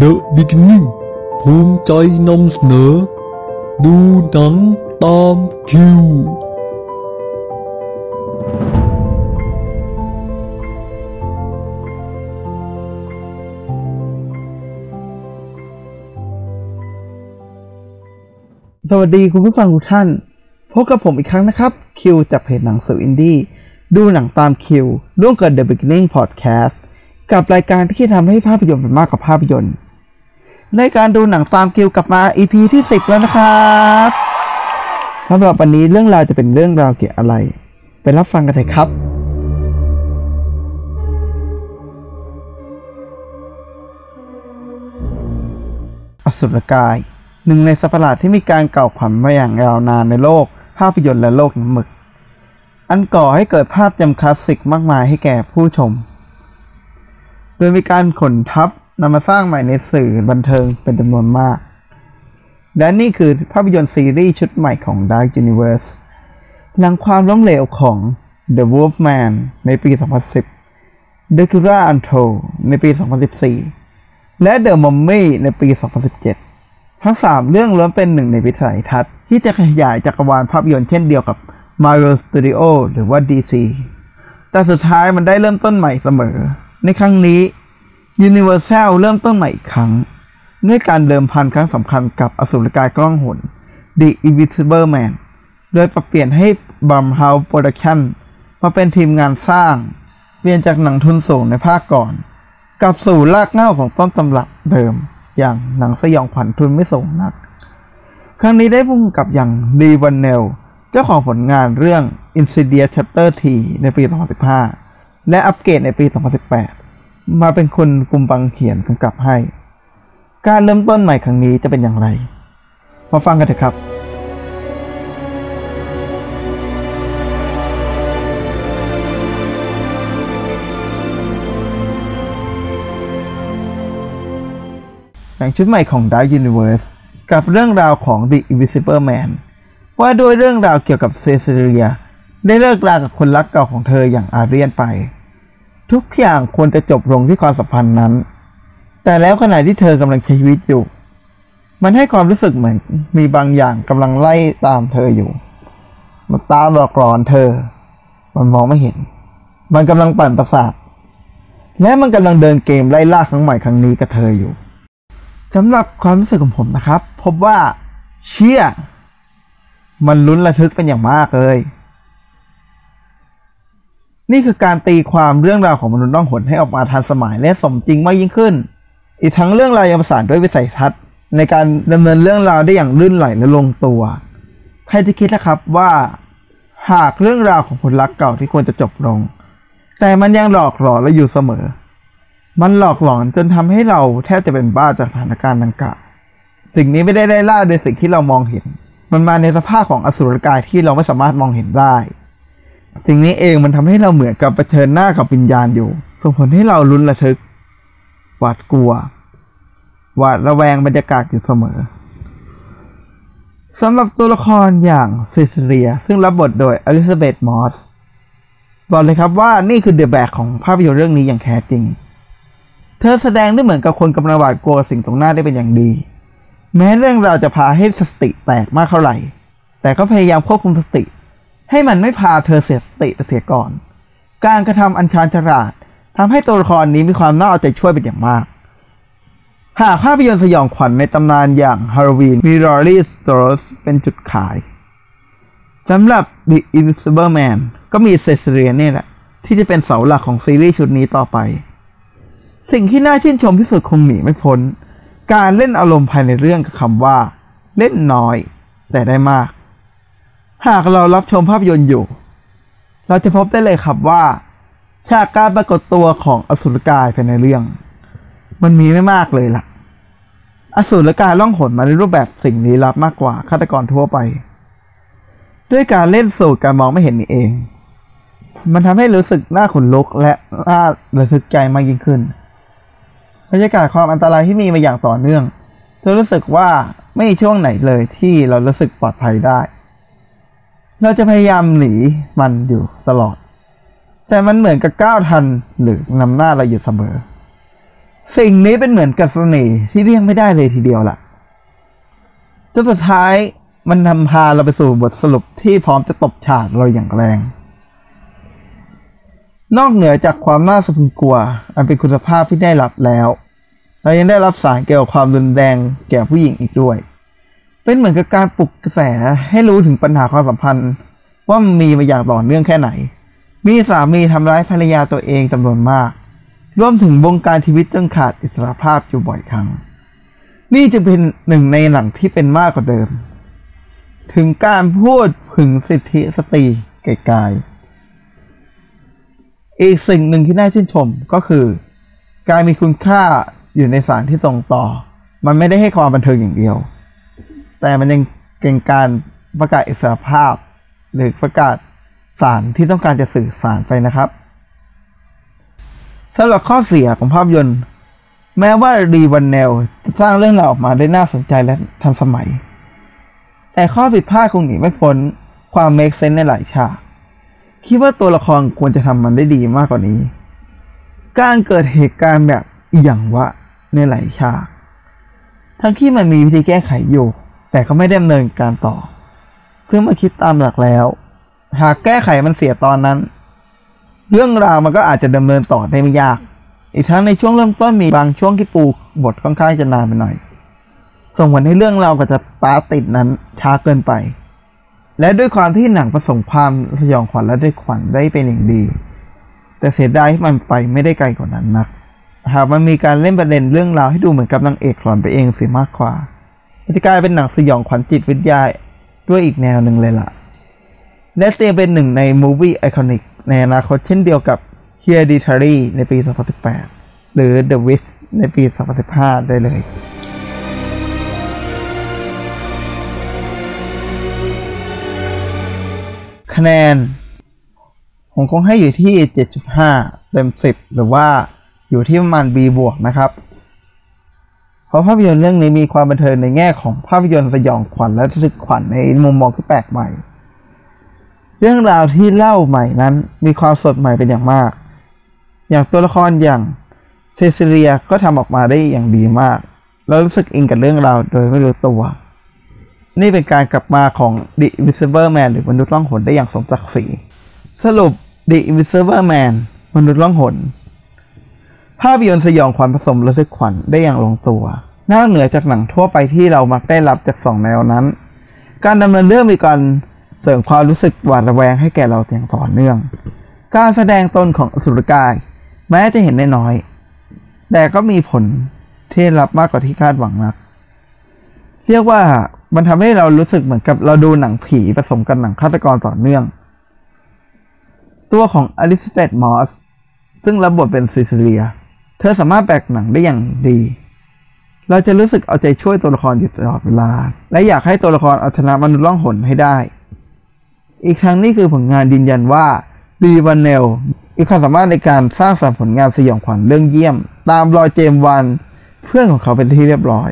The Beginning ภูมิใจนำเสนอ ดูหนังตามคิว สวัสดีคุณผู้ฟังทุกท่าน พบกับผมอีกครั้งนะครับ คิวจากเพจหนังสืออินดี้ ดูหนังตามคิว ร่วมกับ The Beginning Podcast กับรายการที่ทำให้ภาพยนตร์เป็นมากกว่าภาพยนตร์ ในการดูหนังตามคิวกลับมา EP ที่ 10 แล้วนะครับสำหรับวันนี้เรื่องราวจะเป็นเรื่องราวเกี่ยวอะไร ไปรับฟังกันเลยครับ อสุรกาย หนึ่งในสัตว์ประหลาดที่มีการเก่าขวัญมาอย่างยาวนานในโลก ภาพยนตร์และโลกน้ำหมึก อันก่อให้เกิดภาพจำคลาสสิกมากมายให้แก่ผู้ชม โดยมีการขนทับ นำมาสร้างใหม่ในสื่อบันเทิงเป็นจำนวนมาก และนี่คือภาพยนตร์ซีรีส์ชุดใหม่ของ Dark Universe หลังความล้มเหลวของ The Wolfman ในปี 2010 Dracula Untold ในปี 2014 และ The Mummy ในปี 2017 ทั้ง 3 เรื่องล้วนเป็นหนึ่งในวิสัยทัศน์ที่จะขยายจักรวาลภาพยนตร์เช่นเดียวกับ Marvel Studio หรือว่า DC แต่สุดท้ายมันได้เริ่มต้นใหม่เสมอ ในครั้งนี้ Universal เริ่มต้นใหม่อีกครั้ง ด้วยการเดิมพันครั้งสำคัญกับอสุรกายกล้องหน The Invisible Man โดยปรับเปลี่ยนให้ Blumhouse Production มาเป็นทีมงานสร้าง เปลี่ยนจากหนังทุนสูงในภาคก่อน กลับสู่รากเหง้าของต้นตำรับเดิม อย่างหนังสยองขวัญทุนไม่สูงนัก ครั้งนี้ได้พุ่งกับอย่างดีวันเนลเจ้าของผลงานเรื่อง Insidious Chapter T ในปี 2015 และอัปเกรดในปี 2018 มาเป็นคนกลุ่มบังเขียนกำกับให้ การเริ่มต้นใหม่ครั้งนี้จะเป็นอย่างไร มาฟังกันเถอะครับ หนังชุดใหม่ของ Dark Universe กับเรื่องราวของ The Invisible Man ว่าด้วยเรื่องราวเกี่ยวกับเซซิเลีย ได้เลิกรากับคนรักเก่าของเธออย่างอาเรียนไป ทุกอย่างควรจะจบลงที่ความสัมพันธ์นั้น แต่แล้วขณะที่เธอกำลังใช้ชีวิตอยู่ มันให้ความรู้สึกเหมือน มีบางอย่างกำลังไล่ตามเธออยู่ มันตามหลอกหลอนเธอ มันมองไม่เห็น มันกำลังปั่นประสาท และมันกำลังเดินเกมไล่ล่าครั้งใหม่ครั้งนี้กับเธออยู่สำหรับความรู้สึกของผมนะครับ พบว่าเชี่ยมันลุ้นระทึกเป็นอย่างมากเลย นี่คือการตีความเรื่องราวของมนุษย์น้องหนให้ออกมาทันสมัยและสมจริงมากยิ่งขึ้น อีกทั้งเรื่องราวยังประสานด้วยวิสัยทัศน์ ในการดำเนินเรื่องราวได้อย่างลื่นไหลและลงตัว ใครจะคิดนะครับว่า หากเรื่องราวของคนรักเก่าที่ควรจะจบลง แต่มันยังหลอกหลอนและอยู่เสมอ มันหลอกหลอนจนทำให้เราแทบจะเป็นบ้าจากสถานการณ์ดังกล่าวสิ่งนี้ไม่ได้ได้ล่าโดยสิ่งที่เรามองเห็น มันมาในสภาพของอสุรกายที่เราไม่สามารถมองเห็นได้ สิ่งนี้เองมันทำให้เราเหมือนกับเผชิญหน้ากับวิญญาณอยู่ ส่งผลให้เราลุ้นระทึก หวาดกลัว หวาดระแวงบรรยากาศอยู่เสมอสำหรับตัวละครอย่างซิซิเลีย ซึ่งรับบทโดยอลิซาเบธมอสบอกเลยครับว่านี่คือเดอะแบกของภาพยนตร์เรื่องนี้อย่างแท้จริง เธอแสดงได้เหมือนกับคนกำลังหวาดกลัวสิ่งตรงหน้าได้เป็นอย่างดี แม้เรื่องราวจะพาให้สติแตกมากเท่าไหร่ แต่ก็พยายามควบคุมสติ ให้มันไม่พาเธอเสียสติเสียก่อน การกระทำอันชาญฉลาดทำให้ตัวละครนี้มีความน่าเอาใจช่วยเป็นอย่างมาก หากภาพยนตร์สยองขวัญในตำนานอย่าง Halloween มี Rory Strauss เป็นจุดขายสำหรับ The Invisible Man ก็มีเซซเรียนี่แหละ ที่จะเป็นเสาหลักของซีรีส์ชุดนี้ต่อไป สิ่งที่น่าชื่นชมที่สุดคงหนีไม่พ้น การเล่นอารมณ์ภายในเรื่องกับคำว่า เล่นน้อย แต่ได้มาก หากเรารับชมภาพยนตร์อยู่ เราจะพบได้เลยครับว่าฉากการปรากฏตัวของอสุรกายภายในเรื่อง มันมีไม่มากเลยล่ะ อสูรกายล่องหนมาในรูปแบบสิ่งลี้ลับมากกว่าฆาตกรทั่วไป ด้วยการเล่นสูตรการมองไม่เห็นนี่เอง มันทำให้รู้สึกน่าขนลุกและน่าระทึกใจมากยิ่งขึ้นบรรยากาศความอันตรายที่มีมาอย่างต่อเนื่องเธอรู้สึกว่าไม่มีช่วงไหนเลยที่เรารู้สึกปลอดภัยได้ เราจะพยายามหนีมันอยู่ตลอด แต่มันเหมือนกับก้าวทันหรือนำหน้าเราอยู่เสมอ สิ่งนี้เป็นเหมือนกับเสน่ห์ที่เรียกไม่ได้เลยทีเดียวล่ะจนสุดท้ายมันนำพาเราไปสู่บทสรุปที่พร้อมจะตบฉาดเราอย่างแรง นอกเหนือจากความน่าสะพรึงกลัว อันเป็นคุณภาพที่ได้รับแล้ว เรายังได้รับสารเกี่ยวกับความรุนแรงแก่ผู้หญิงอีกด้วย เป็นเหมือนกับการปลุกกระแสให้รู้ถึงปัญหาความสัมพันธ์ ว่ามันมีมาอย่างต่อเนื่องแค่ไหน มีสามีทำร้ายภรรยาตัวเองจำนวนมาก รวมถึงวงการชีวิตจนขาดอิสรภาพอยู่บ่อยครั้ง นี่จึงเป็นหนึ่งในหนังที่เป็นมากกว่าเดิม ถึงการพูดถึงสิทธิสตรีไกลๆอีกสิ่งหนึ่งที่น่าชื่นชมก็คือ การมีคุณค่าอยู่ในสารที่ตรงต่อ มันไม่ได้ให้ความบันเทิงอย่างเดียว แต่มันยังเป็นการประกาศอิสรภาพ หรือประกาศสารที่ต้องการจะสื่อสารไปนะครับสำหรับข้อเสียของภาพยนตร์ แม้ว่ารีวันเนลจะสร้างเรื่องราวออกมาได้น่าสนใจและทันสมัย แต่ข้อผิดพลาดคงหนีไม่พ้นความเมคเซนในหลายฉากคิดว่าตัวละครควรจะทำมันได้ดีมากกว่านี้ การเกิดเหตุการณ์แบบอย่างวะในหลายฉาก ทั้งที่มันมีวิธีแก้ไขอยู่ แต่ก็ไม่ได้ดำเนินการต่อ ซึ่งมาคิดตามหลักแล้ว หากแก้ไขมันเสียตอนนั้น เรื่องราวมันก็อาจจะดำเนินต่อได้ไม่ยาก อีกทั้งในช่วงเริ่มต้นมีบางช่วงที่ปูบทค่อนข้างจะนานไปหน่อย ส่งผลให้เรื่องราวก็จะสตาร์ติดนั้นช้าเกินไป และด้วยความที่หนังผสมความสยองขวัญและด้ขวัญได้เป็นอย่างดี แต่เสียดายที่มันไปไม่ได้ไกลกว่านั้นนักหากมันมีการเล่นประเด็นเรื่องราวให้ดูเหมือนกับนางเอกหลอนไปเองเสียมากกว่า จะกลายเป็นหนังสยองขวัญจิตวิทยาด้วยอีกแนวหนึ่งเลยล่ะ และเตียเป็นหนึ่งในมูวี่ไอคอนิกในอนาคตเช่นเดียวกับ Hereditary ในปี 2018 หรือ The Witch ในปี 2015 ได้เลยคะแนนผมคงให้อยู่ที่ 7.5 เต็ม 10 หรือว่าอยู่ที่ประมาณ B บวกนะครับ เพราะภาพยนตร์เรื่องนี้มีความบันเทิงในแง่ของภาพยนตร์สยองขวัญและระทึกขวัญในมุมมองที่แปลกใหม่ เรื่องราวที่เล่าใหม่นั้นมีความสดใหม่เป็นอย่างมาก อย่างตัวละครอย่างเซซิเลียก็ทำออกมาได้อย่างดีมาก แล้วรู้สึกอินกับเรื่องราวโดยไม่รู้ตัว นี่เป็นการกลับมาของ The Invisible Man หรือมนุษย์ล่องหนได้อย่างสมศักดิ์ศรี สรุป The Invisible Man มนุษย์ล่องหน ภาพยนตร์สยองขวัญผสมระทึกขวัญได้อย่างลงตัวนอกเหนือจากหนังทั่วไปที่เรามักได้รับจากสองแนวนั้น การดำเนินเรื่องมีการเสริมความรู้สึกหวาดระแวงให้แก่เราอย่างต่อเนื่อง การแสดงตนของอสุรกาย แม้จะเห็นได้น้อย แต่ก็มีผลที่รับมากกว่าที่คาดหวังนัก เรียกว่ามันทำให้เรารู้สึกเหมือนกับเราดูหนังผีผสมกับหนังฆาตกรต่อเนื่อง ตัวของอลิซาเบธมอสซึ่งรับบทเป็นซิซิเลีย เธอสามารถแบกหนังได้อย่างดี เราจะรู้สึกเอาใจช่วยตัวละครอยู่ตลอดเวลา และอยากให้ตัวละครเอาชนะมนุษย์ล่องหนให้ได้ อีกทั้งนี่คือผลงานยืนยันว่ารีวันเนลมีความสามารถในการสร้างสรรค์ผลงานสยองขวัญเรื่องเยี่ยม ตามรอยเจมส์วัน เพื่อนของเขาเป็นที่เรียบร้อย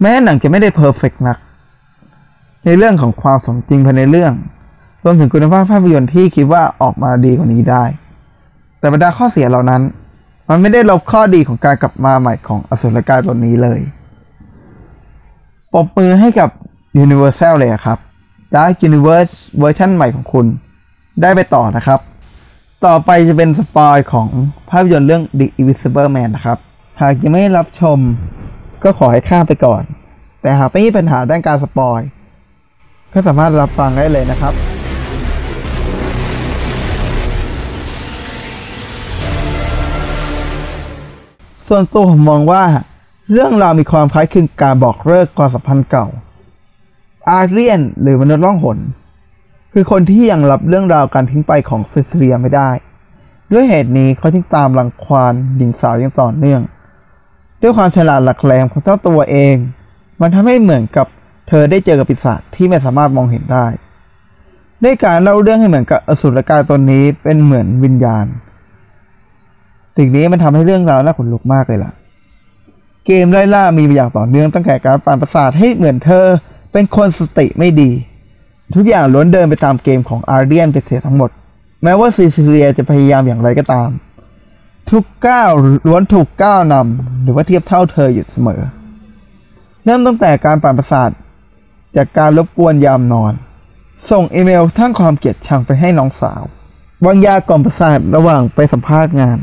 แม้หนังจะไม่ได้เพอร์เฟกนัก ในเรื่องของความสมจริงภายในเรื่องรวมถึงคุณภาพภาพยนตร์ที่คิดว่าออกมาดีกว่านี้ได้ แต่บรรดาข้อเสียเหล่านั้น มันไม่ได้ลบข้อดีของการกลับมาใหม่ของอสุรกายตัวนี้เลยปรบมือให้กับ Universal เลยครับ Dark Universe เวอร์ชันใหม่ของคุณ ได้ไปต่อนะครับ ต่อไปจะเป็น spoil ของภาพยนตร์เรื่อง The Invisible Man นะครับ หากยังไม่รับชมก็ขอให้ข้ามไปก่อน แต่หากไม่มีปัญหาด้านการ spoil ก็สามารถรับฟังได้เลยนะครับ ส่วนตัวผมมองว่า เรื่องราวมีความคล้ายคลึงการบอกเลิกความสัมพันธ์เก่า อาเรียนหรือมนุษย์ล่องหน คือคนที่ยังรับเรื่องราวการทิ้งไปของซิซิเลียไม่ได้ ด้วยเหตุนี้เขาจึงตามรังควานหญิงสาวอย่างต่อเนื่อง ด้วยความฉลาดหลักแหลมของเจ้าตัวเอง มันทำให้เหมือนกับเธอได้เจอกับปีศาจที่ไม่สามารถมองเห็นได้ด้วยการเล่าเรื่องให้เหมือนกับอสุรกายตนนี้เป็นเหมือนวิญญาณ สิ่งนี้มันทำให้เรื่องราวน่าขนลุกมากเลยล่ะ เกมไล่ล่ามีมาอย่างต่อเนื่องตั้งแต่การปั่นประสาทให้เหมือนเธอ เป็นคนสติไม่ดี ทุกอย่างล้วนเดินไปตามเกมของอาร์เดียนไปเสียทั้งหมด แม้ว่าซีซิเลียจะพยายามอย่างไรก็ตาม ทุกก้าวล้วนถูกก้าวนำหรือว่าเทียบเท่าเธออยู่เสมอ เริ่มตั้งแต่การปั่นประสาทจากการรบกวนยามนอน ส่งอีเมลสร้างความเกลียดชังไปให้น้องสาววางยากล่อมประสาทระหว่างไปสัมภาษณ์งาน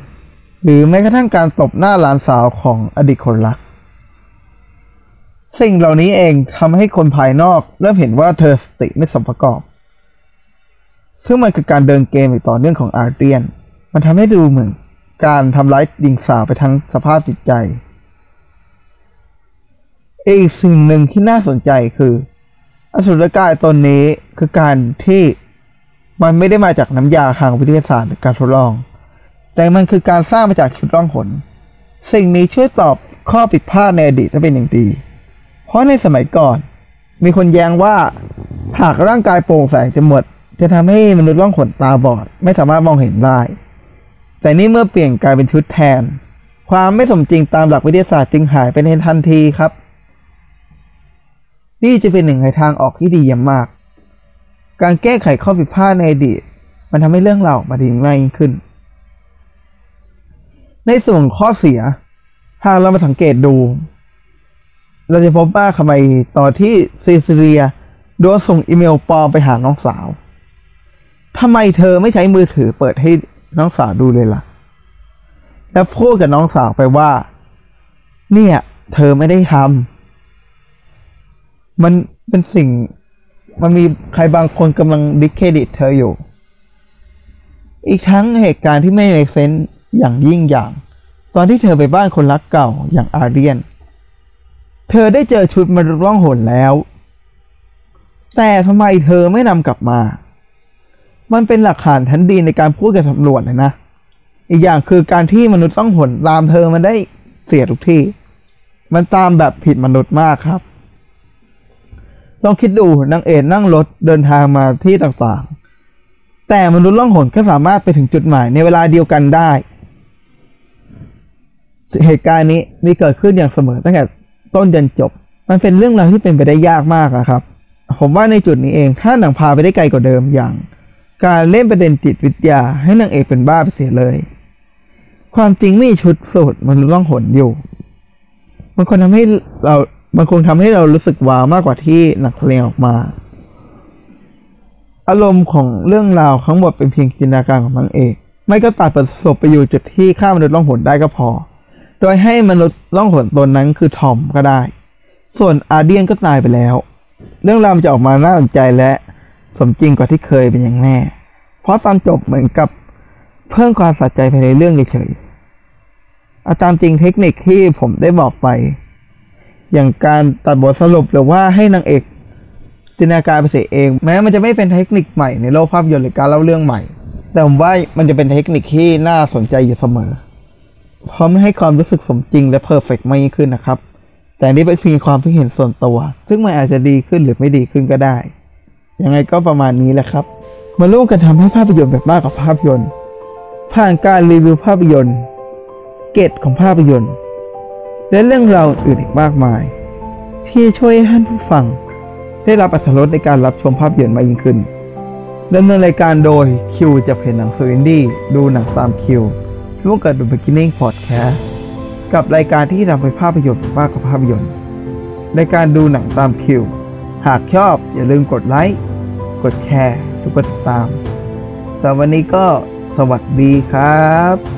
หรือแม้กระทั่งการตบหน้าหลานสาวของอดีตคนรัก สิ่งเหล่านี้เองทำให้คนภายนอกเริ่มเห็นว่าเธอสติไม่สมประกอบ ซึ่งมันคือการเดินเกมอย่างต่อเนื่องของอาร์เดียน มันทำให้ดูเหมือนการทำร้ายหญิงสาวไปทั้งสภาพจิตใจอีกสิ่งหนึ่งที่น่าสนใจคือ อสุรกายตนนี้คือการที่มันไม่ได้มาจากน้ำยาทางวิทยาศาสตร์หรือการทดลอง แต่มันคือการสร้างมาจากชุดร่องหนสิ่งนี้ช่วยตอบข้อผิดพลาดในอดีตได้เป็นอย่างดี เพราะในสมัยก่อน มีคนแย้งว่า หากร่างกายโปร่งแสงจะหมด จะทำให้มนุษย์ร่องหนตาบอด ไม่สามารถมองเห็นได้ แต่นี่เมื่อเปลี่ยนกลายเป็นชุดแทน ความไม่สมจริงตามหลักวิทยาศาสตร์จึงหายไปในทันทีครับ นี่จะเป็นหนึ่งในทางออกที่ดีเยี่ยมมาก การแก้ไขข้อผิดพลาดในอดีต มันทำให้เรื่องรามาดีมากยิ่งขึ้น ในส่วนข้อเสียหากเรามาสังเกตดู เราจะพบว่าทำไมตอนที่ซีซิเลียโดนส่งอีเมลปลอมไปหาน้องสาวทำไมเธอไม่ใช้มือถือเปิดให้น้องสาวดูเลยล่ะ แล้วพูดกับน้องสาวไปว่า เนี่ย เธอไม่ได้ทำมันเป็นสิ่ง มันมีใครบางคนกำลังดิสเครดิตเธออยู่ อีกทั้งเหตุการณ์ที่ไม่เมกเซน อย่างยิ่งอย่าง ตอนที่เธอไปบ้านคนรักเก่าอย่างอาเรียน เธอได้เจอชุดมนุษย์ร่องหนแล้ว แต่ทำไมเธอไม่นำกลับมา มันเป็นหลักฐานทันดีในการพูดกับตำรวจเลยนะ อีกอย่างคือการที่มนุษย์ต้องหนตามเธอมันได้เสียทุกที่ มันตามแบบผิดมนุษย์มากครับลองคิดดูนางเอกนั่งรถเดินทางมาที่ต่างๆ แต่มนุษย์ล่องหนก็สามารถไปถึงจุดหมายในเวลาเดียวกันได้ เหตุการณ์นี้มีเกิดขึ้นอย่างเสมอตั้งแต่ต้นจนจบ มันเป็นเรื่องราวที่เป็นไปได้ยากมากอะครับ ผมว่าในจุดนี้เองถ้าหนังพาไปได้ไกลกว่าเดิมอย่าง การเล่นประเด็นจิตวิทยาให้นางเอกเป็นบ้าไปเสียเลย ความจริงไม่ชุดสูตรมันล่องหนอยู่ มันคงทำให้เรามันคงทำให้เรารู้สึกว้าวมากกว่าที่หนักแสดงออกมา อารมณ์ของเรื่องราวทั้งหมดเป็นเพียงจินตนาการของนางเอก ไม่ก็ตัดประสบไปอยู่จุดที่ข้ามมนุษย์ล่องหนได้ก็พอ โดยให้มนุษย์ล่องหนตนนั้นคือทอมก็ได้ ส่วนอาเดียนก็ตายไปแล้ว เรื่องราวมันจะออกมาน่าสนใจและสมจริงกว่าที่เคยเป็นอย่างแน่ เพราะตอนจบเหมือนกับเพิ่มความสะใจภายในเรื่องเฉยๆอาจารย์จริงเทคนิคที่ผมได้บอกไป อย่างการตัดบทสรุปหรือว่าให้นางเอกจินตนาการไปเสียเอง แม้มันจะไม่เป็นเทคนิคใหม่ในโลกภาพยนตร์หรือการเล่าเรื่องใหม่ แต่ผมว่ามันจะเป็นเทคนิคที่น่าสนใจอยู่เสมอ เพราะไม่ให้ความรู้สึกสมจริงและเพอร์เฟกต์มากยิ่งขึ้นนะครับ แต่นี่เป็นเพียงความคิดเห็นส่วนตัว ซึ่งมันอาจจะดีขึ้นหรือไม่ดีขึ้นก็ได้ ยังไงก็ประมาณนี้แหละครับ มาร่วมกันทำให้ภาพยนตร์เป็นมากกว่าภาพยนตร์ ผ่านการรีวิวภาพยนตร์ เกร็ดของภาพยนตร์ และเรื่องราวอื่นอีกมากมาย ที่ช่วยให้ท่านผู้ฟัง ได้รับอรรถรสในการรับชมภาพยนตร์มากยิ่งขึ้นดำเนินรายการโดยคิวจากเพจหนังสืออินดี้ดูหนังตามคิว ร่วมกับ The Beginning Podcast กับรายการที่ทำให้ภาพยนตร์มากกว่าภาพยนตร์ในการดูหนังตามคิว หากชอบอย่าลืมกดไลค์ กดแชร์กดติดตามสำหรับวันนี้ก็สวัสดีครับ